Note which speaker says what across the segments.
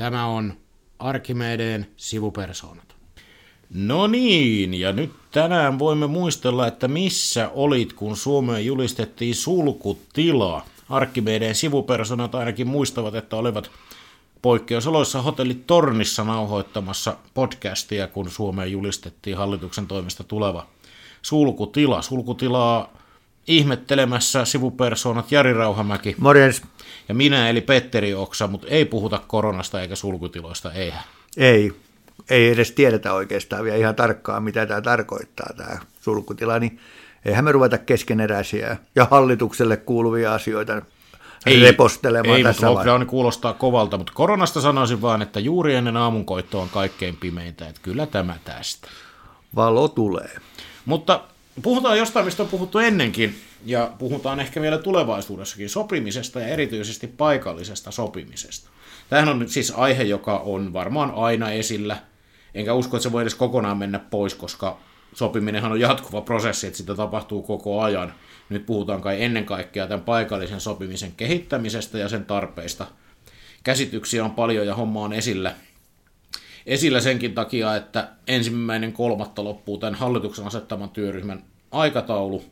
Speaker 1: Tämä on Arkimedeen sivupersoonat.
Speaker 2: No niin, ja nyt tänään voimme muistella, että missä olit, kun Suomeen julistettiin sulkutila. Arkkimedeen sivupersonat ainakin muistavat, että olivat poikkeusoloissa hotellit Tornissa nauhoittamassa podcastia, kun Suomeen julistettiin hallituksen toimesta tuleva sulkutila. Sulkutilaa ihmettelemässä sivupersonat Jari Rauhamäki.
Speaker 3: Morjens.
Speaker 2: Ja minä eli Petteri Oksa, mutta ei puhuta koronasta eikä sulkutiloista, eihän.
Speaker 3: Ei, ei edes tiedetä oikeastaan vielä ihan tarkkaan, mitä tämä tarkoittaa, tämä sulkutila, niin eihän me ruveta keskeneräisiä ja hallitukselle kuuluvia asioita ei, repostelemaan
Speaker 2: ei,
Speaker 3: tässä
Speaker 2: mutta lockdown kuulostaa kovalta, mutta koronasta sanoisin vaan, että juuri ennen aamunkoittoa on kaikkein pimeintä, että kyllä tämä tästä.
Speaker 3: Valo tulee.
Speaker 2: Mutta puhutaan jostain, mistä on puhuttu ennenkin, ja puhutaan ehkä vielä tulevaisuudessakin sopimisesta ja erityisesti paikallisesta sopimisesta. Tämähän on nyt siis aihe, joka on varmaan aina esillä, enkä usko, että se voi edes kokonaan mennä pois, koska sopiminenhan on jatkuva prosessi, että sitä tapahtuu koko ajan. Nyt puhutaan kai ennen kaikkea tämän paikallisen sopimisen kehittämisestä ja sen tarpeista. Käsityksiä on paljon ja homma on esillä. Esillä senkin takia, että ensimmäinen kolmatta loppuu tämän hallituksen asettaman työryhmän aikataulu.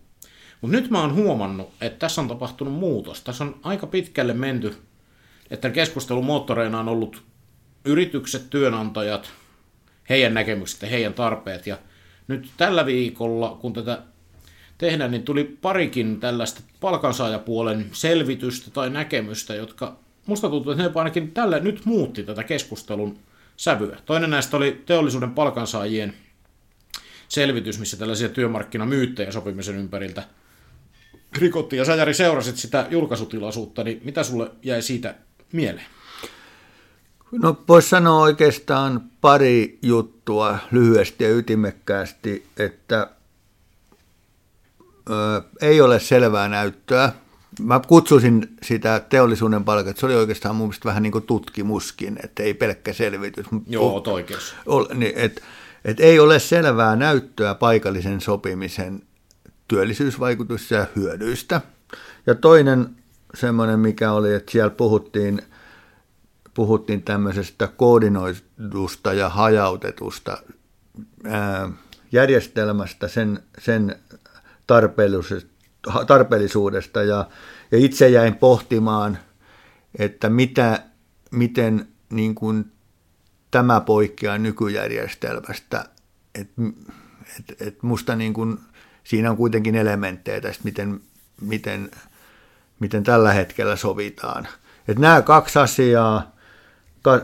Speaker 2: Mutta nyt mä oon huomannut, että tässä on tapahtunut muutos. Tässä on aika pitkälle menty, että keskustelun moottoreina on ollut yritykset, työnantajat, heidän näkemykset ja heidän tarpeet. Ja nyt tällä viikolla, kun tätä tehdään, niin tuli parikin tällaista palkansaajapuolen selvitystä tai näkemystä, jotka musta tuntuu, että ne ainakin tällä nyt muutti tätä keskustelun sävyä. Toinen näistä oli teollisuuden palkansaajien selvitys, missä tällaisia työmarkkinamyyttejä sopimisen ympäriltä rikottiin. Ja sä Jari seurasit sitä julkaisutilaisuutta, niin mitä sulle jäi siitä mieleen?
Speaker 3: No voisi sanoa oikeastaan pari juttua lyhyesti ja ytimekkäästi, että ö, ei ole selvää näyttöä. Mä kutsusin sitä teollisuuden palkat, se oli oikeastaan mun mielestä vähän niin kuin tutkimuskin, että ei pelkkä selvitys.
Speaker 2: Joo, oot oikeassa.
Speaker 3: Niin, et, et ei ole selvää näyttöä paikallisen sopimisen työllisyysvaikutus ja hyödyistä. Ja toinen semmoinen, mikä oli, että siellä puhuttiin, puhuttiin tämmöisestä koordinoidusta ja hajautetusta järjestelmästä, sen, sen tarpeellisuudesta ja, ja itse jäin pohtimaan, että mitä, miten niin kuin tämä poikkeaa nykyjärjestelmästä. Et, et, et musta niin kuin, siinä on kuitenkin elementtejä tästä, miten, miten, miten tällä hetkellä sovitaan. Et nämä kaksi asiaa,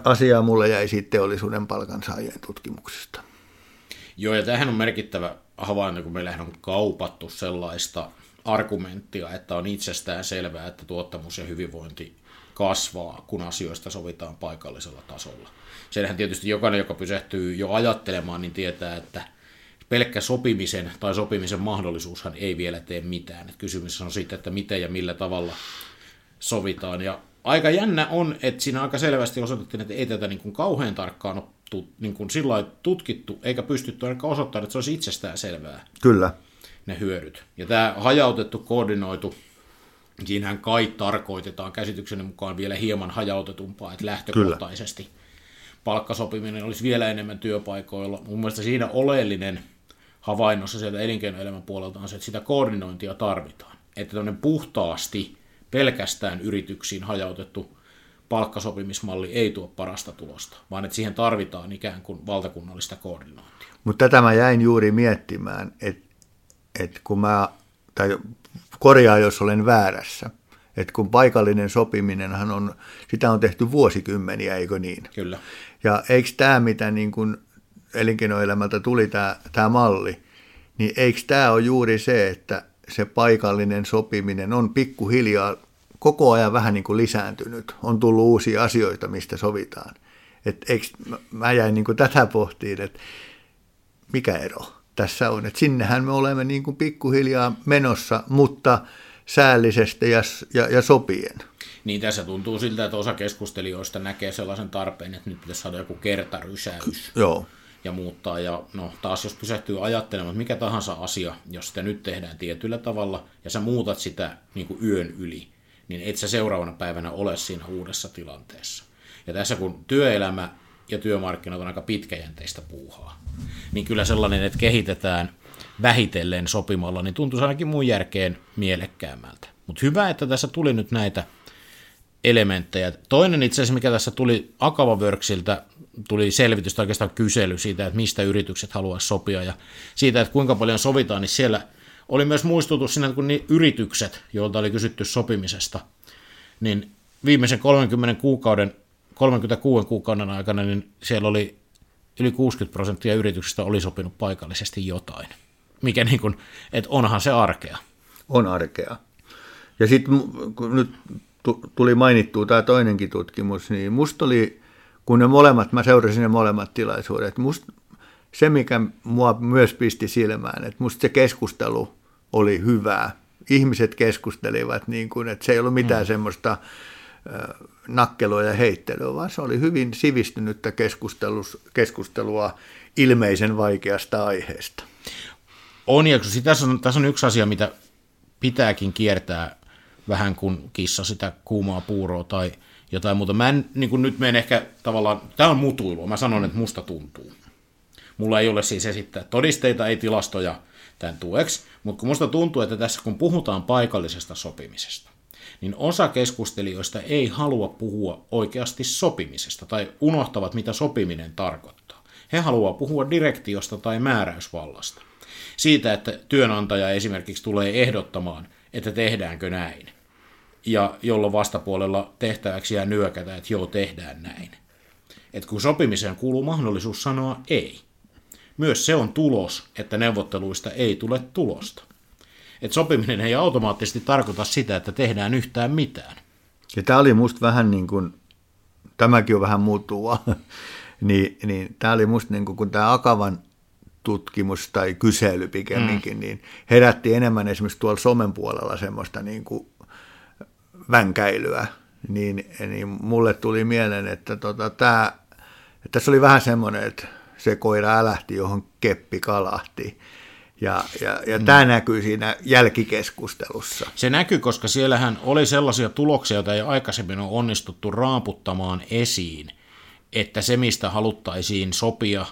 Speaker 3: asiaa mulle jäi siitä teollisuuden palkansaajien tutkimuksesta.
Speaker 2: Joo, ja tämähän on merkittävä havainto, kun meillähän on kaupattu sellaista argumenttia, että on itsestään selvää, että tuottamus ja hyvinvointi kasvaa, kun asioista sovitaan paikallisella tasolla. Senhän tietysti jokainen, joka pysähtyy jo ajattelemaan, niin tietää, että pelkkä sopimisen tai sopimisen mahdollisuushan ei vielä tee mitään. Et kysymys on siitä, että miten ja millä tavalla sovitaan. Ja aika jännä on, että siinä aika selvästi osoitettiin, että ei tätä niin kuin kauhean tarkkaan ole niin kuin sillä tutkittu, eikä pystytty ainakaan osoittamaan, että se olisi itsestään selvää.
Speaker 3: Kyllä.
Speaker 2: Ne hyödyt. Ja tämä hajautettu, koordinoitu, siinähän kai tarkoitetaan käsitykseni mukaan vielä hieman hajautetumpaa, että lähtökohtaisesti Kyllä. palkkasopiminen olisi vielä enemmän työpaikoilla. Mun mielestä siinä oleellinen havainnossa sieltä elinkeinoelämän puolelta on se, että sitä koordinointia tarvitaan. Että tämmöinen puhtaasti pelkästään yrityksiin hajautettu palkkasopimismalli ei tuo parasta tulosta, vaan että siihen tarvitaan ikään kuin valtakunnallista koordinointia.
Speaker 3: Mutta tätä mä jäin juuri miettimään, että, että kun mä, tai korjaa jos olen väärässä, että kun paikallinen sopiminenhan on, sitä on tehty vuosikymmeniä, eikö niin?
Speaker 2: Kyllä.
Speaker 3: Ja eikö tämä, mitä niin kuin elinkeinoelämältä tuli tämä, tämä malli, niin eikö tämä ole juuri se, että se paikallinen sopiminen on pikkuhiljaa koko ajan vähän niin kuin lisääntynyt. On tullut uusia asioita, mistä sovitaan. Et eikö, mä jäin niin kuin tätä pohtiin, että mikä ero tässä on. Että sinnehän me olemme niin kuin pikkuhiljaa menossa, mutta säällisesti ja, ja, ja sopien.
Speaker 2: Niin tässä tuntuu siltä, että osa keskustelijoista näkee sellaisen tarpeen, että nyt pitäisi saada joku kertarysäys.
Speaker 3: Joo
Speaker 2: ja muuttaa. Ja no taas jos pysähtyy ajattelemaan, että mikä tahansa asia, jos sitä nyt tehdään tietyllä tavalla ja sä muutat sitä niin kuin yön yli, niin et sä seuraavana päivänä ole siinä uudessa tilanteessa. Ja tässä kun työelämä ja työmarkkinat on aika pitkäjänteistä puuhaa, niin kyllä sellainen, että kehitetään vähitellen sopimalla, niin tuntuu ainakin mun järkeen mielekkäämmältä. Mutta hyvä, että tässä tuli nyt näitä elementtejä. Toinen itse asiassa, mikä tässä tuli Akava Worksiltä, tuli selvitys oikeastaan kysely siitä, että mistä yritykset haluaisi sopia ja siitä, että kuinka paljon sovitaan, niin siellä oli myös muistutus että kun niin yritykset, joilta oli kysytty sopimisesta, niin viimeisen 30 kuukauden, 36 kuukauden aikana, niin siellä oli yli 60 prosenttia yrityksistä oli sopinut paikallisesti jotain. Mikä niin kuin, että onhan se arkea.
Speaker 3: On arkea. Ja sitten kun nyt tuli mainittua tämä toinenkin tutkimus, niin musta oli, kun ne molemmat, mä seurasin ne molemmat tilaisuudet, musta se, mikä mua myös pisti silmään, että musta se keskustelu oli hyvää. Ihmiset keskustelivat niin kuin, että se ei ollut mitään mm. semmoista nakkelua ja heittelyä, vaan se oli hyvin sivistynyttä keskustelua ilmeisen vaikeasta aiheesta.
Speaker 2: On, ja tässä on, tässä on yksi asia, mitä pitääkin kiertää vähän kuin kissa sitä kuumaa puuroa tai jotain muuta. Mä en niin kuin nyt menen ehkä tavallaan, tämä on mutuilua, mä sanon, että musta tuntuu. Mulla ei ole siis esittää todisteita, ei tilastoja tämän tueksi, mutta kun musta tuntuu, että tässä kun puhutaan paikallisesta sopimisesta, niin osa keskustelijoista ei halua puhua oikeasti sopimisesta tai unohtavat, mitä sopiminen tarkoittaa. He haluavat puhua direktiosta tai määräysvallasta. Siitä, että työnantaja esimerkiksi tulee ehdottamaan, että tehdäänkö näin. Ja jolloin vastapuolella tehtäväksi jää nyökätä, että joo, tehdään näin. Et kun sopimiseen kuuluu mahdollisuus sanoa ei. Myös se on tulos, että neuvotteluista ei tule tulosta. Et sopiminen ei automaattisesti tarkoita sitä, että tehdään yhtään mitään.
Speaker 3: Ja tämä oli musta vähän niin kuin, tämäkin on vähän muuttua, niin, niin tämä oli musta niin kuin, kun tämä Akavan tutkimus tai kysely pikemminkin, mm. niin herätti enemmän esimerkiksi tuolla somen puolella semmoista niin kuin vänkäilyä, niin, niin mulle tuli mieleen, että tota, tämä, että tässä oli vähän semmoinen, että se koira älähti, johon keppi kalahti. Ja, ja, ja mm. tämä näkyy siinä jälkikeskustelussa.
Speaker 2: Se näkyy, koska siellähän oli sellaisia tuloksia, joita ei aikaisemmin ole onnistuttu raaputtamaan esiin, että se, mistä haluttaisiin sopia,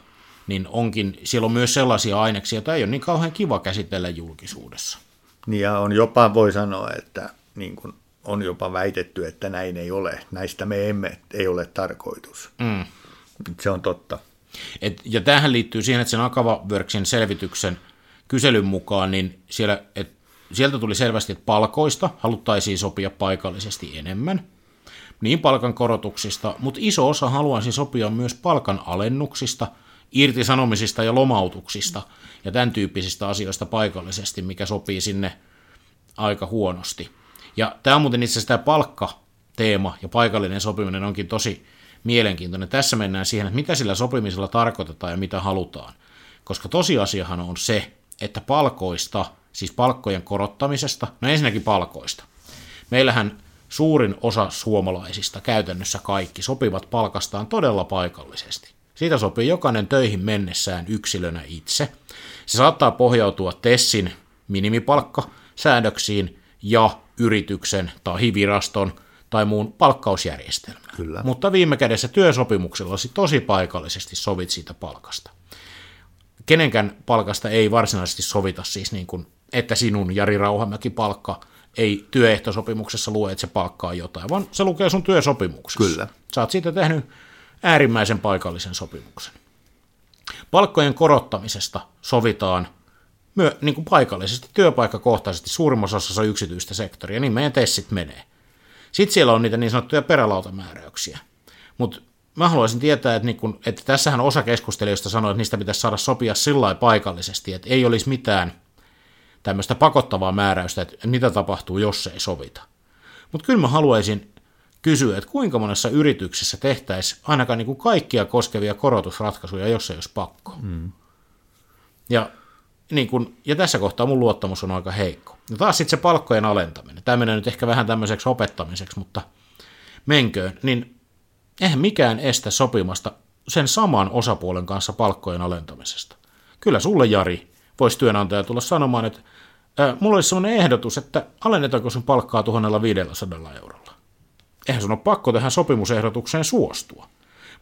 Speaker 2: niin onkin, siellä on myös sellaisia aineksia, joita ei ole niin kauhean kiva käsitellä julkisuudessa.
Speaker 3: Niin ja on jopa, voi sanoa, että niin kuin on jopa väitetty, että näin ei ole. Näistä me emme, ei ole tarkoitus. Mm. Se on totta.
Speaker 2: Et, ja tähän liittyy siihen, että sen Akava Worksin selvityksen kyselyn mukaan, niin siellä, et, sieltä tuli selvästi, että palkoista haluttaisiin sopia paikallisesti enemmän, niin palkan korotuksista, mutta iso osa haluaisi sopia myös palkan alennuksista, irtisanomisista ja lomautuksista ja tämän tyyppisistä asioista paikallisesti, mikä sopii sinne aika huonosti. Ja tämä on muuten itse asiassa tämä palkkateema ja paikallinen sopiminen onkin tosi mielenkiintoinen. Tässä mennään siihen, että mitä sillä sopimisella tarkoitetaan ja mitä halutaan. Koska tosiasiahan on se, että palkoista, siis palkkojen korottamisesta, no ensinnäkin palkoista. Meillähän suurin osa suomalaisista, käytännössä kaikki, sopivat palkastaan todella paikallisesti. Siitä sopii jokainen töihin mennessään yksilönä itse. Se saattaa pohjautua TESSin minimipalkka säädöksiin ja yrityksen tai viraston tai muun palkkausjärjestelmän.
Speaker 3: Kyllä.
Speaker 2: Mutta viime kädessä työsopimuksella tosi paikallisesti sovit siitä palkasta. Kenenkään palkasta ei varsinaisesti sovita siis niin kuin, että sinun Jari Rauhamäki palkka ei työehtosopimuksessa lue, että se palkkaa jotain, vaan se lukee sun työsopimuksessa.
Speaker 3: Kyllä.
Speaker 2: Sä oot siitä tehnyt äärimmäisen paikallisen sopimuksen. Palkkojen korottamisesta sovitaan myö, niin kuin paikallisesti, työpaikkakohtaisesti suurimmassa osassa yksityistä sektoria, niin meidän tessit menee. Sitten siellä on niitä niin sanottuja perälautamääräyksiä. Mutta mä haluaisin tietää, että, niin kun, että tässähän osa keskustelijoista sanoi, että niistä pitäisi saada sopia sillä paikallisesti, että ei olisi mitään tämmöistä pakottavaa määräystä, että mitä tapahtuu, jos se ei sovita. Mutta kyllä mä haluaisin kysyä, että kuinka monessa yrityksessä tehtäisiin ainakaan niin kuin kaikkia koskevia korotusratkaisuja, jos ei olisi pakko. Mm. Ja niin kun, ja tässä kohtaa mun luottamus on aika heikko. Ja taas sitten se palkkojen alentaminen. Tämä menee nyt ehkä vähän tämmöiseksi opettamiseksi, mutta menköön. Niin eihän mikään estä sopimasta sen saman osapuolen kanssa palkkojen alentamisesta. Kyllä sulle, Jari, voisi työnantaja tulla sanomaan, että ää, mulla olisi sellainen ehdotus, että alennetaanko sun palkkaa 1500 eurolla. eihän sun ole pakko tähän sopimusehdotukseen suostua.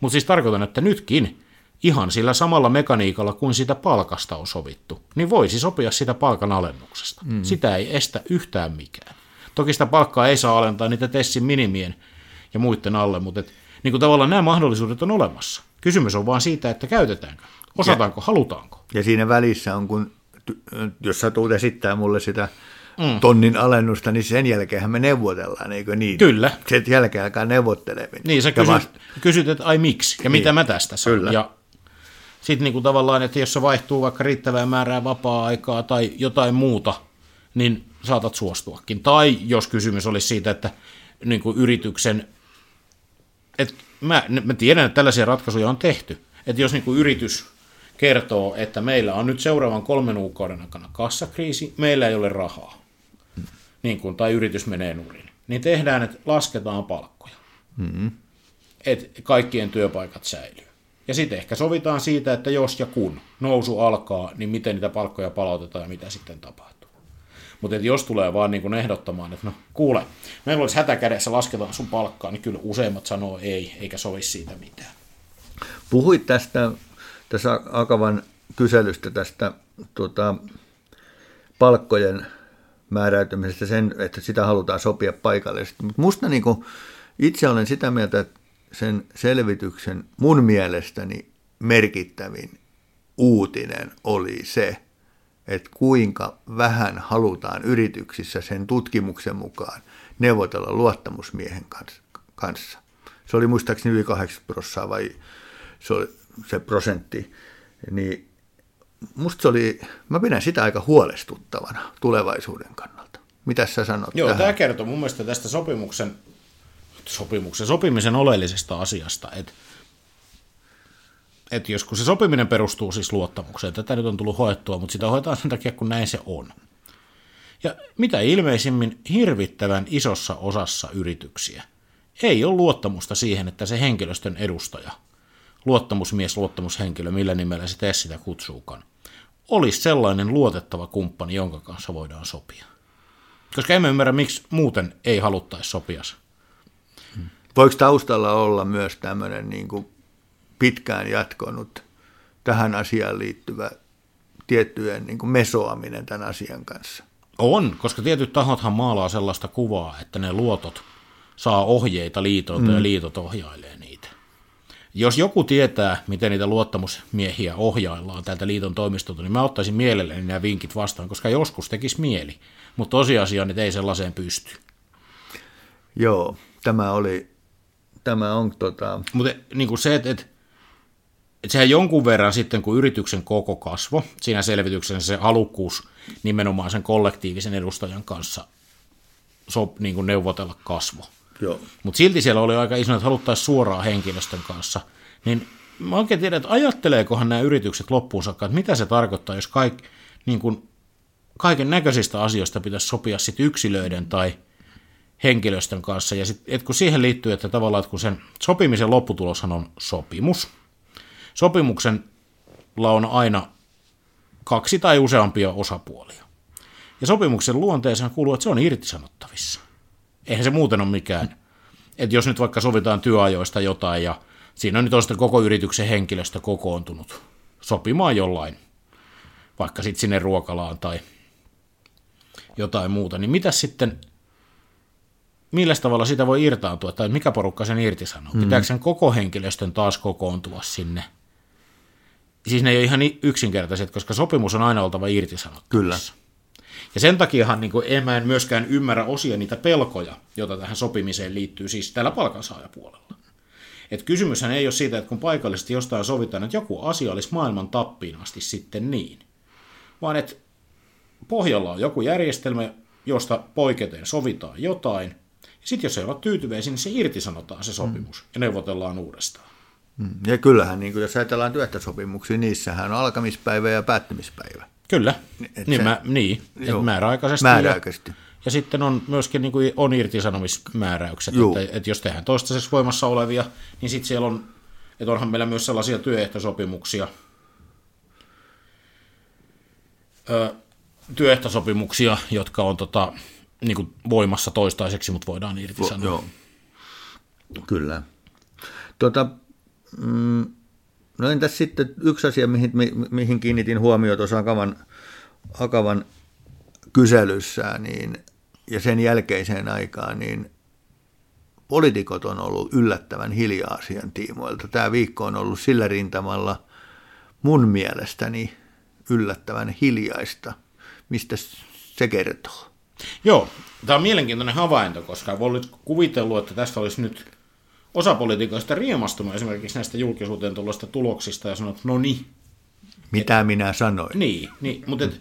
Speaker 2: Mutta siis tarkoitan, että nytkin ihan sillä samalla mekaniikalla kuin sitä palkasta on sovittu, niin voisi sopia sitä palkan alennuksesta. Mm. Sitä ei estä yhtään mikään. Toki sitä palkkaa ei saa alentaa niitä Tessin minimien ja muiden alle, mutta et, niin kuin tavallaan nämä mahdollisuudet on olemassa. Kysymys on vaan siitä, että käytetäänkö, osataanko, ja, halutaanko.
Speaker 3: Ja siinä välissä on, kun jos sä tulet esittää mulle sitä mm. tonnin alennusta, niin sen jälkeen me neuvotellaan, eikö niin?
Speaker 2: Kyllä.
Speaker 3: Sen jälkeen alkaa neuvotteleminen.
Speaker 2: Niin, sä kysyt, vast... kysyt, että ai miksi ja niin. mitä mä tästä saan. Kyllä. Ja sitten niin kuin tavallaan, että jos se vaihtuu vaikka riittävää määrää vapaa-aikaa tai jotain muuta, niin saatat suostuakin. Tai jos kysymys olisi siitä, että niin kuin yrityksen, että mä, mä tiedän, että tällaisia ratkaisuja on tehty, että jos niin kuin yritys kertoo, että meillä on nyt seuraavan kolmen kuukauden aikana kassakriisi, meillä ei ole rahaa, niin kuin, tai yritys menee nurin, niin tehdään, että lasketaan palkkoja, mm-hmm. että kaikkien työpaikat säilyy. Ja sitten ehkä sovitaan siitä, että jos ja kun nousu alkaa, niin miten niitä palkkoja palautetaan ja mitä sitten tapahtuu. Mutta jos tulee vaan niin kuin ehdottamaan, että no kuule, meillä olisi hätäkädessä, lasketaan sun palkkaa, niin kyllä useimmat sanoo ei, eikä sovi siitä mitään.
Speaker 3: Puhuit tästä, tässä Akavan kyselystä tästä tuota, palkkojen määräytymisestä sen, että sitä halutaan sopia paikallisesti. Mutta musta niin kuin, itse olen sitä mieltä, että sen selvityksen mun mielestäni merkittävin uutinen oli se, että kuinka vähän halutaan yrityksissä sen tutkimuksen mukaan neuvotella luottamusmiehen kanssa. Se oli muistaakseni yli 8 prosenttia vai se, oli se prosentti. Niin musta se oli, mä pidän sitä aika huolestuttavana tulevaisuuden kannalta. Mitä sä sanot
Speaker 2: Joo,
Speaker 3: tähän?
Speaker 2: tämä kertoo mun mielestä tästä sopimuksen sopimuksen, sopimisen oleellisesta asiasta, että että jos kun se sopiminen perustuu siis luottamukseen, tätä nyt on tullut hoettua, mutta sitä hoetaan sen takia, kun näin se on. Ja mitä ilmeisimmin hirvittävän isossa osassa yrityksiä ei ole luottamusta siihen, että se henkilöstön edustaja, luottamusmies, luottamushenkilö, millä nimellä se tee sitä kutsuukaan, olisi sellainen luotettava kumppani, jonka kanssa voidaan sopia. Koska emme ymmärrä, miksi muuten ei haluttaisi sopia
Speaker 3: Voiko taustalla olla myös tämmöinen niin kuin pitkään jatkonut tähän asiaan liittyvä tiettyjen niin kuin mesoaminen tämän asian kanssa?
Speaker 2: On, koska tietyt tahothan maalaa sellaista kuvaa, että ne luotot saa ohjeita liitoilta mm. ja liitot ohjailee niitä. Jos joku tietää, miten niitä luottamusmiehiä ohjaillaan täältä liiton toimistolta, niin mä ottaisin mielelläni nämä vinkit vastaan, koska joskus tekisi mieli. Mutta tosiasia on, että ei sellaiseen pysty.
Speaker 3: Joo, tämä oli tämä on tota...
Speaker 2: Mutta niin kuin se, että, että sehän jonkun verran sitten, kun yrityksen koko kasvo, siinä selvityksessä se halukkuus nimenomaan sen kollektiivisen edustajan kanssa sop, niin kuin neuvotella kasvo. Mutta silti siellä oli aika iso, että haluttaisiin suoraan henkilöstön kanssa. Niin mä oikein tiedän, että ajatteleekohan nämä yritykset loppuun saakka, että mitä se tarkoittaa, jos kaik, niin kuin, kaiken näköisistä asioista pitäisi sopia sitten yksilöiden tai – henkilöstön kanssa. Ja sit, et kun siihen liittyy, että tavallaan että kun sen sopimisen lopputuloshan on sopimus, sopimuksella on aina kaksi tai useampia osapuolia. Ja sopimuksen luonteeseen kuuluu, että se on irtisanottavissa. Eihän se muuten ole mikään. Että jos nyt vaikka sovitaan työajoista jotain ja siinä on nyt on koko yrityksen henkilöstö kokoontunut sopimaan jollain, vaikka sitten sinne ruokalaan tai jotain muuta, niin mitä sitten millä tavalla sitä voi irtaantua, tai mikä porukka sen irtisanoo? Mm. Pitääkö sen koko henkilöstön taas kokoontua sinne? Siis ne ei ole ihan yksinkertaiset, koska sopimus on aina oltava irtisanottavissa. Kyllä. Ja sen takiahan niin kuin, en mä en myöskään ymmärrä osia niitä pelkoja, joita tähän sopimiseen liittyy, siis tällä palkansaajapuolella. Et kysymyshän ei ole siitä, että kun paikallisesti jostain sovitaan, että joku asia olisi maailman tappiin asti sitten niin, vaan että pohjalla on joku järjestelmä, josta poiketen sovitaan jotain, sitten jos ei ole tyytyväisiä, niin se irtisanotaan se sopimus mm. ja neuvotellaan uudestaan.
Speaker 3: Mm. Ja kyllähän, niin kuin jos ajatellaan työehtosopimuksia, niissähän on alkamispäivä ja päättymispäivä.
Speaker 2: Kyllä, Et niin, se, mä, niin joo, määräaikaisesti.
Speaker 3: määräaikaisesti.
Speaker 2: Ja, ja sitten on myöskin niin kuin on irtisanomismääräykset, että, että jos tehdään toistaiseksi voimassa olevia, niin sitten siellä on, että onhan meillä myös sellaisia työehtosopimuksia, ö, työehtosopimuksia, jotka on tota, niin kuin voimassa toistaiseksi, mutta voidaan irtisanoa. Joo.
Speaker 3: Kyllä. Tota, mm, no entäs sitten yksi asia, mihin, mi, mihin kiinnitin huomioon tuossa Akavan, Akavan kyselyssä, niin, ja sen jälkeiseen aikaan, niin poliitikot on ollut yllättävän hiljaa asian tiimoilta. Tämä viikko on ollut sillä rintamalla mun mielestäni yllättävän hiljaista. Mistä se kertoo?
Speaker 2: Joo, tämä on mielenkiintoinen havainto, koska olit kuvitellut, että tässä olisi nyt osa poliitikoista riemastunut esimerkiksi näistä julkisuuteen tulosta tuloksista ja sanonut, no niin.
Speaker 3: Mitä et, minä sanoin.
Speaker 2: Niin, niin mutta et,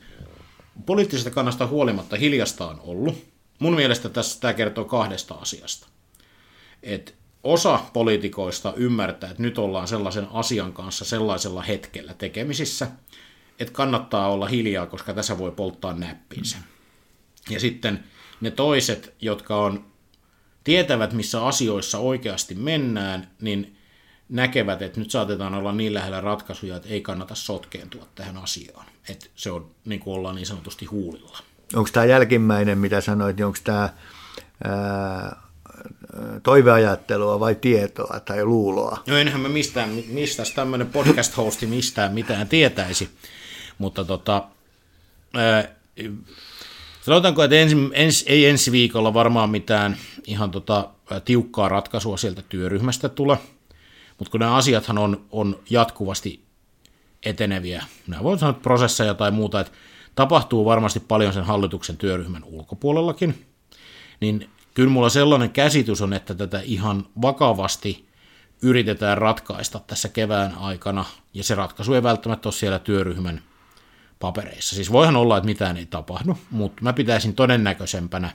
Speaker 2: poliittisesta kannasta huolimatta hiljasta on ollut. Mun mielestä tässä tämä kertoo kahdesta asiasta. Et osa poliitikoista ymmärtää, että nyt ollaan sellaisen asian kanssa sellaisella hetkellä tekemisissä, että kannattaa olla hiljaa, koska tässä voi polttaa näppinsä. Ja sitten ne toiset, jotka on, tietävät, missä asioissa oikeasti mennään, niin näkevät, että nyt saatetaan olla niin lähellä ratkaisuja, että ei kannata sotkeentua tähän asiaan. Että se on, niin kuin ollaan niin sanotusti huulilla.
Speaker 3: Onko tämä jälkimmäinen, mitä sanoit, niin onko tämä ää, toiveajattelua vai tietoa tai luuloa?
Speaker 2: No enhän mä mistään, mistä tämmöinen podcast-hosti mistään mitään tietäisi, mutta tota, ää, sanotaanko, että ensi, ens, ei ensi viikolla varmaan mitään ihan tota, tiukkaa ratkaisua sieltä työryhmästä tule, mutta kun nämä asiathan on, on jatkuvasti eteneviä, nämä voi sanoa prosesseja tai muuta, että tapahtuu varmasti paljon sen hallituksen työryhmän ulkopuolellakin, niin kyllä mulla sellainen käsitys on, että tätä ihan vakavasti yritetään ratkaista tässä kevään aikana, ja se ratkaisu ei välttämättä ole siellä työryhmän papereissa. Siis voihan olla, että mitään ei tapahdu, mutta mä pitäisin todennäköisempänä,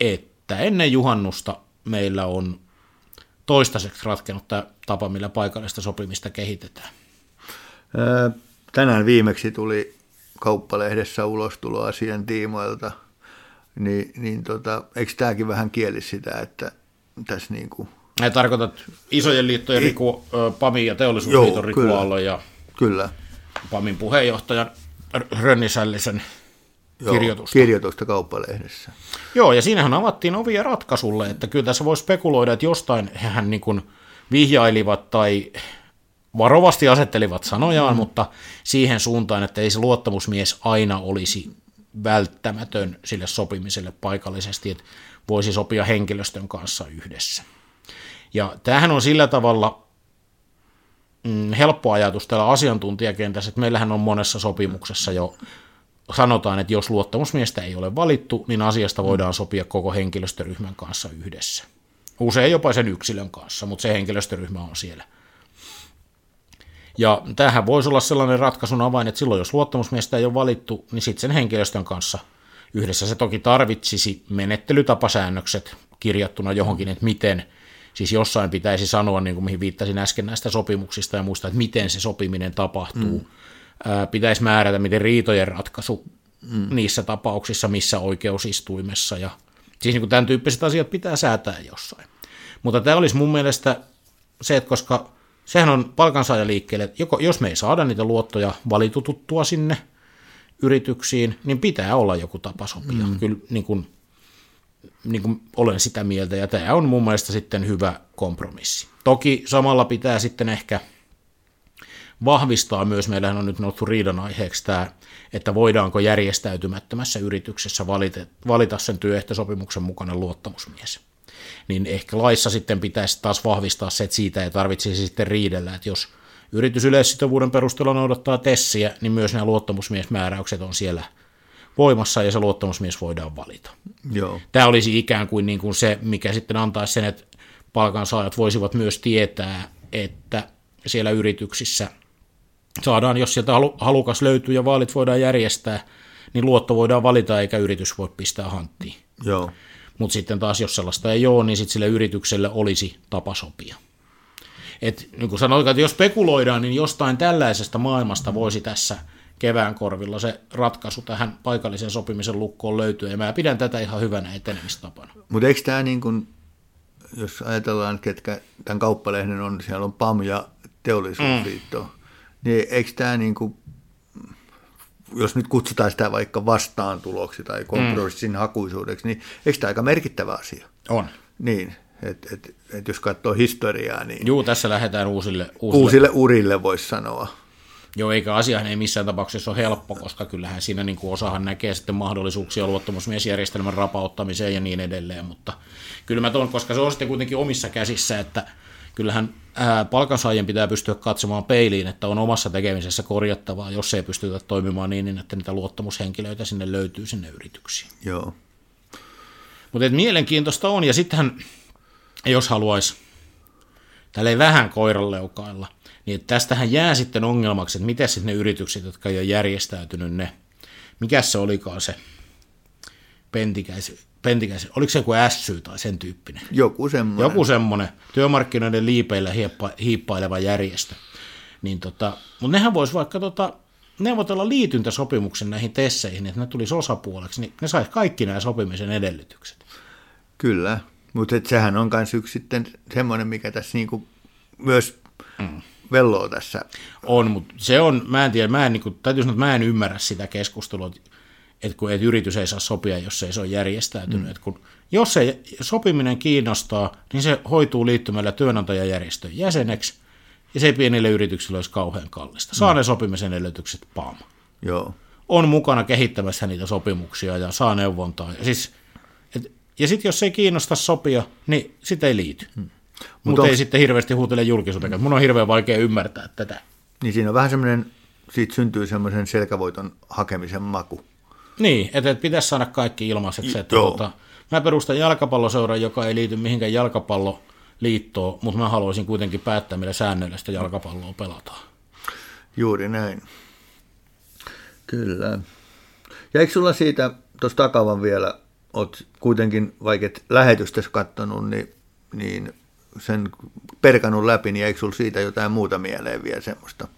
Speaker 2: että ennen juhannusta meillä on toistaiseksi ratkennut tämä tapa, millä paikallista sopimista kehitetään.
Speaker 3: Tänään viimeksi tuli kauppalehdessä ulostulo asian tiimoilta, niin, niin tota, eikö tämäkin vähän kieli sitä, että tässä niin kuin...
Speaker 2: Ja tarkoitat isojen liittojen Riku, PAMI ja teollisuusliiton Riku kyllä, ja
Speaker 3: kyllä.
Speaker 2: PAMin puheenjohtajan Rönnisällisen kirjoitusta.
Speaker 3: kirjoitusta kauppalehdessä.
Speaker 2: Joo, ja siinähän avattiin ovia ratkaisulle, että kyllä tässä voi spekuloida, että jostain hän niin kuin vihjailivat tai varovasti asettelivat sanojaan, mm. mutta siihen suuntaan, että ei se luottamusmies aina olisi välttämätön sille sopimiselle paikallisesti, että voisi sopia henkilöstön kanssa yhdessä. Ja tämähän on sillä tavalla mm, helppo ajatus täällä asiantuntijakentässä, että meillähän on monessa sopimuksessa jo sanotaan, että jos luottamusmiestä ei ole valittu, niin asiasta voidaan sopia koko henkilöstöryhmän kanssa yhdessä. Usein jopa sen yksilön kanssa, mutta se henkilöstöryhmä on siellä. Ja tähän voisi olla sellainen ratkaisun avain, että silloin jos luottamusmiestä ei ole valittu, niin sitten sen henkilöstön kanssa yhdessä se toki tarvitsisi menettelytapasäännökset kirjattuna johonkin, että miten, siis jossain pitäisi sanoa, niin kuin mihin viittasin äsken näistä sopimuksista ja muista, että miten se sopiminen tapahtuu. Mm. Ää, pitäisi määrätä, miten riitojen ratkaisu mm. niissä tapauksissa, missä oikeusistuimessa ja siis niin kuin tämän tyyppiset asiat pitää säätää jossain. Mutta tämä olisi mun mielestä se, että koska sehän on palkansaajaliikkeelle, joko, jos me ei saada niitä luottoja valitututtua sinne yrityksiin, niin pitää olla joku tapa sopia. Mm. Kyllä niin kuin, niin kuin olen sitä mieltä, ja tämä on mun mielestä sitten hyvä kompromissi. Toki samalla pitää sitten ehkä vahvistaa myös, meillähän on nyt noussut riidan aiheeksi tämä, että voidaanko järjestäytymättömässä yrityksessä valita, valita sen työehtosopimuksen mukainen luottamusmies niin ehkä laissa sitten pitäisi taas vahvistaa se, että siitä ei tarvitsisi sitten riidellä, että jos yritys yleissitovuuden perusteella noudattaa tessiä, niin myös nämä luottamusmiesmääräykset on siellä voimassa ja se luottamusmies voidaan valita.
Speaker 3: Joo.
Speaker 2: Tämä olisi ikään kuin, niin kuin se, mikä sitten antaisi sen, että palkansaajat voisivat myös tietää, että siellä yrityksissä saadaan, jos sieltä halukas löytyy ja vaalit voidaan järjestää, niin luotto voidaan valita eikä yritys voi pistää hanttiin.
Speaker 3: Joo.
Speaker 2: Mutta sitten taas, jos sellaista ei ole, niin sitten sille yritykselle olisi tapa sopia. Et, niin kuin sanoin, että jos spekuloidaan, niin jostain tällaisesta maailmasta voisi tässä kevään korvilla se ratkaisu tähän paikallisen sopimisen lukkoon löytyä, ja mä pidän tätä ihan hyvänä etenemistapana.
Speaker 3: Mutta eikö tämä niin kuin, jos ajatellaan, ketkä tämän kauppalehden on, siellä on PAM ja teollisuusliitto, mm. niin eikö tämä niin kuin jos nyt kutsutaan sitä vaikka vastaantuloksi tai kompromissin mm. hakuisuudeksi, niin eikö tämä aika merkittävä asia?
Speaker 2: On.
Speaker 3: Niin, Et, et, et jos katsoo historiaa, niin
Speaker 2: Juu, tässä lähdetään uusille, uusille.
Speaker 3: uusille urille voisi sanoa.
Speaker 2: Joo, eikä asiahan ei missään tapauksessa ole helppo, koska kyllähän siinä niin kuin osahan näkee sitten mahdollisuuksia luottamusmiesjärjestelmän rapauttamiseen ja niin edelleen, mutta kyllä mä tuon, koska se on sitten kuitenkin omissa käsissä, että kyllähän ää, palkansaajien pitää pystyä katsomaan peiliin, että on omassa tekemisessä korjattavaa, jos ei pystytä toimimaan niin, niin että niitä luottamushenkilöitä sinne löytyy sinne yrityksiin.
Speaker 3: Joo.
Speaker 2: Mutta mielenkiintoista on, ja sittenhän, jos haluaisi tälleen vähän koiranleukailla, niin tästähän jää sitten ongelmaksi, että miten sitten ne yritykset, jotka ei ole järjestäytynyt ne, mikä se olikaan se pentikäis, pentikäis oliko se joku SY tai sen tyyppinen?
Speaker 3: Joku semmoinen.
Speaker 2: Joku semmoinen työmarkkinoiden liipeillä hiippa, hiippaileva järjestö. Niin tota, mutta nehän vois vaikka tota, neuvotella liityntäsopimuksen näihin tesseihin, että ne tulisi osapuoleksi, niin ne saisi kaikki nämä sopimisen edellytykset.
Speaker 3: Kyllä, mutta sehän on myös yksi sitten semmoinen, mikä tässä niinku myös mm. Velloo tässä.
Speaker 2: On, mutta se on, mä en tiedä, mä en, niin kuin, täytyy sanoa, että mä en ymmärrä sitä keskustelua, että kun että yritys ei saa sopia, jos ei se ole järjestäytynyt. Mm. Että kun, jos se sopiminen kiinnostaa, niin se hoituu liittymällä työnantajajärjestön jäseneksi, ja se ei pienille yrityksille olisi kauhean kallista. Saa mm. ne sopimisen edellytykset, pam.
Speaker 3: Joo.
Speaker 2: On mukana kehittämässä niitä sopimuksia ja saa neuvontaa. Ja, siis, et, ja sitten jos se ei kiinnosta sopia, niin sitä ei liity. Hmm. Mutta Mut ei sitten hirveästi huutele julkisuuteen. Mun on hirveän vaikea ymmärtää tätä.
Speaker 3: Niin siinä on vähän semmoinen, siitä syntyy semmoisen selkävoiton hakemisen maku.
Speaker 2: Niin, että et pitäisi saada kaikki ilmaiseksi. Että tota, mä perustan jalkapalloseuran, joka ei liity mihinkään jalkapalloliittoon, mutta mä haluaisin kuitenkin päättää, millä säännöillä sitä jalkapalloa pelataan.
Speaker 3: Juuri näin. Kyllä. Ja eikö sulla siitä, tuossa takavan vielä, oot kuitenkin, vaikka et lähetystä katsonut, niin, niin sen perkanut läpi, niin eikö sulla siitä jotain muuta mieleen vielä semmoista,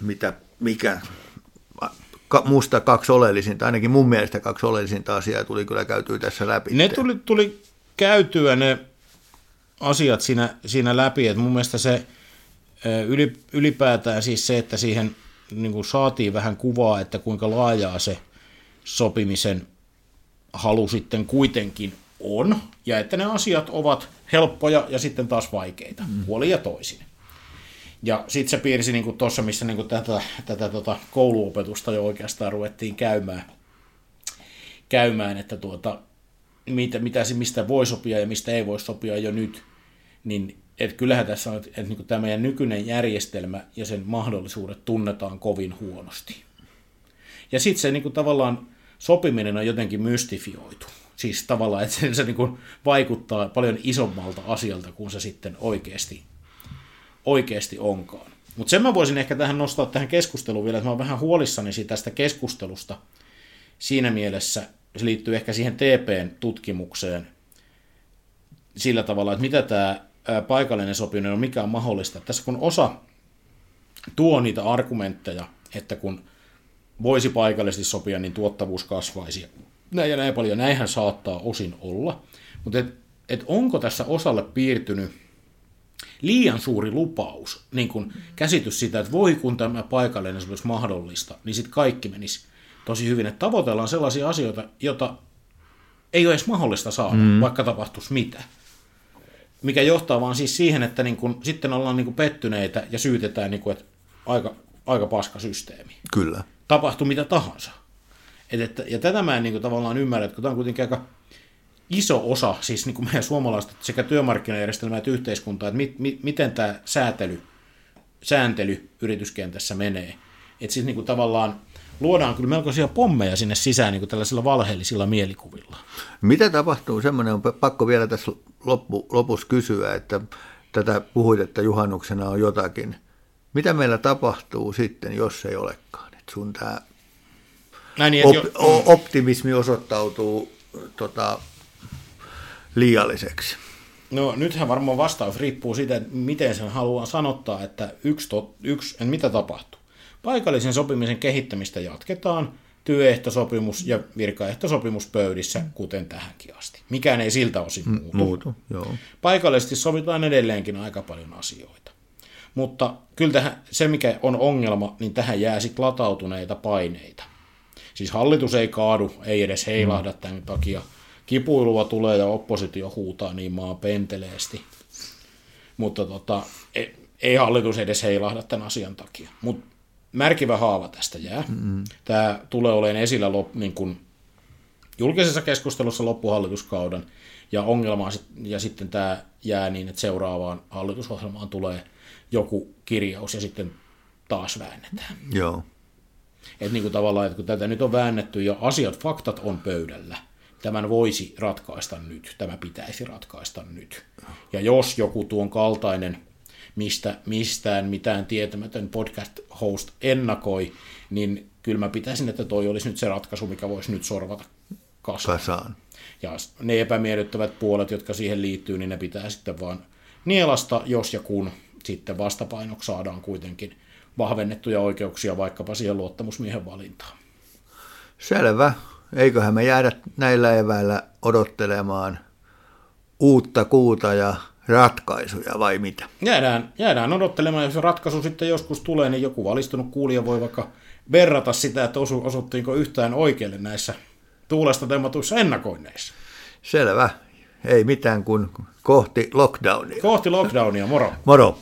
Speaker 3: mitä, mikä, ka, musta kaksi oleellisinta, ainakin mun mielestä kaksi oleellisinta asiaa tuli kyllä käytyä tässä läpi.
Speaker 2: Ne tuli, tuli käytyä ne asiat siinä, siinä läpi, että mun mielestä se ylipäätään siis se, että siihen niin kuin saatiin vähän kuvaa, että kuinka laajaa se sopimisen halu sitten kuitenkin on, ja että ne asiat ovat helppoja ja sitten taas vaikeita, mm. puoli ja toisin. Ja sitten se piirsi niin tuossa, missä niin tätä, tätä tota, kouluopetusta jo oikeastaan ruvettiin käymään, käymään että tuota, mitä, mitä, mistä voi sopia ja mistä ei voi sopia jo nyt, niin et kyllähän tässä on, että, että niin tämä meidän nykyinen järjestelmä ja sen mahdollisuudet tunnetaan kovin huonosti. Ja sitten se niin kuin, tavallaan sopiminen on jotenkin mystifioitu. Siis tavallaan, että se, se niin kuin, vaikuttaa paljon isommalta asialta kuin se sitten oikeasti, oikeasti onkaan. Mutta sen mä voisin ehkä tähän nostaa tähän keskusteluun vielä, että mä oon vähän huolissani tästä keskustelusta siinä mielessä, se liittyy ehkä siihen TPn tutkimukseen sillä tavalla, että mitä tämä paikallinen sopiminen on mikä on mahdollista. Tässä kun osa tuo niitä argumentteja, että kun voisi paikallisesti sopia, niin tuottavuus kasvaisi. Näin ja näin paljon, näinhän saattaa osin olla. Mutta et, et onko tässä osalle piirtynyt liian suuri lupaus, niin kun käsitys sitä, että voi kun tämä paikallinen sopimus mahdollista, niin sitten kaikki menisi tosi hyvin. Että tavoitellaan sellaisia asioita, joita ei ole edes mahdollista saada, mm. vaikka tapahtuisi mitä mikä johtaa vaan siis siihen, että niin kun, sitten ollaan niin kun pettyneitä ja syytetään, niin kun, että aika, aika paska systeemi.
Speaker 3: Kyllä.
Speaker 2: Tapahtuu mitä tahansa. Et, et, ja tätä mä en niin kun, tavallaan ymmärrä, että kun tämä on kuitenkin aika iso osa siis niin kuin meidän suomalaista sekä työmarkkinajärjestelmää että yhteiskuntaa, että mit, mit, miten tämä säätely, sääntely yrityskentässä menee. Että siis niin kuin tavallaan luodaan kyllä melkoisia pommeja sinne sisään niin kuin tällaisilla valheellisilla mielikuvilla.
Speaker 3: Mitä tapahtuu? Semmoinen on pakko vielä tässä loppu, lopussa kysyä, että tätä puhuit, että juhannuksena on jotakin. Mitä meillä tapahtuu sitten, jos ei olekaan? Et sun tämä Näin, niin, op, jo... optimismi osoittautuu tota, liialliseksi.
Speaker 2: No nythän varmaan vastaus riippuu siitä, että miten sen haluaa sanottaa, että yksi, tot, yksi mitä tapahtuu. Paikallisen sopimisen kehittämistä jatketaan työehtosopimus ja virkaehtosopimus pöydissä, kuten tähänkin asti. Mikään ei siltä osin muutu.
Speaker 3: muutu joo.
Speaker 2: Paikallisesti sovitaan edelleenkin aika paljon asioita. Mutta kyllä tähän, se, mikä on ongelma, niin tähän jää sitten latautuneita paineita. Siis hallitus ei kaadu, ei edes heilahda tämän takia. kipuilua tulee ja oppositio huutaa niin maa penteleesti. Mutta tota, ei, ei hallitus edes heilahda tämän asian takia. Mutta märkivä haava tästä jää. Mm-hmm. Tämä tulee olemaan esillä lop, niin kun, julkisessa keskustelussa loppuhallituskauden, ja ongelma ja sitten tämä jää niin, että seuraavaan hallitusohjelmaan tulee joku kirjaus ja sitten taas väännetään.
Speaker 3: Joo.
Speaker 2: Et niin kuin tavallaan, että kun tätä nyt on väännetty ja asiat, faktat on pöydällä, tämän voisi ratkaista nyt, tämä pitäisi ratkaista nyt. Ja jos joku tuon kaltainen, mistä mistään mitään tietämätön podcast-host ennakoi, niin kyllä mä pitäisin, että toi olisi nyt se ratkaisu, mikä voisi nyt sorvata kasaan.
Speaker 3: kasaan.
Speaker 2: Ja ne epämiellyttävät puolet, jotka siihen liittyy, niin ne pitää sitten vaan nielasta, jos ja kun sitten vastapainoksi saadaan kuitenkin vahvennettuja oikeuksia vaikkapa siihen luottamusmiehen valintaan.
Speaker 3: Selvä. Eiköhän me jäädä näillä eväillä odottelemaan uutta kuuta ja ratkaisuja vai mitä?
Speaker 2: Jäädään, jäädään odottelemaan, jos ratkaisu sitten joskus tulee, niin joku valistunut kuulija voi vaikka verrata sitä, että osu, osuttiinko yhtään oikealle näissä tuulesta temmatuissa ennakoinneissa.
Speaker 3: Selvä. Ei mitään kuin kohti lockdownia.
Speaker 2: Kohti lockdownia, moro.
Speaker 3: Moro.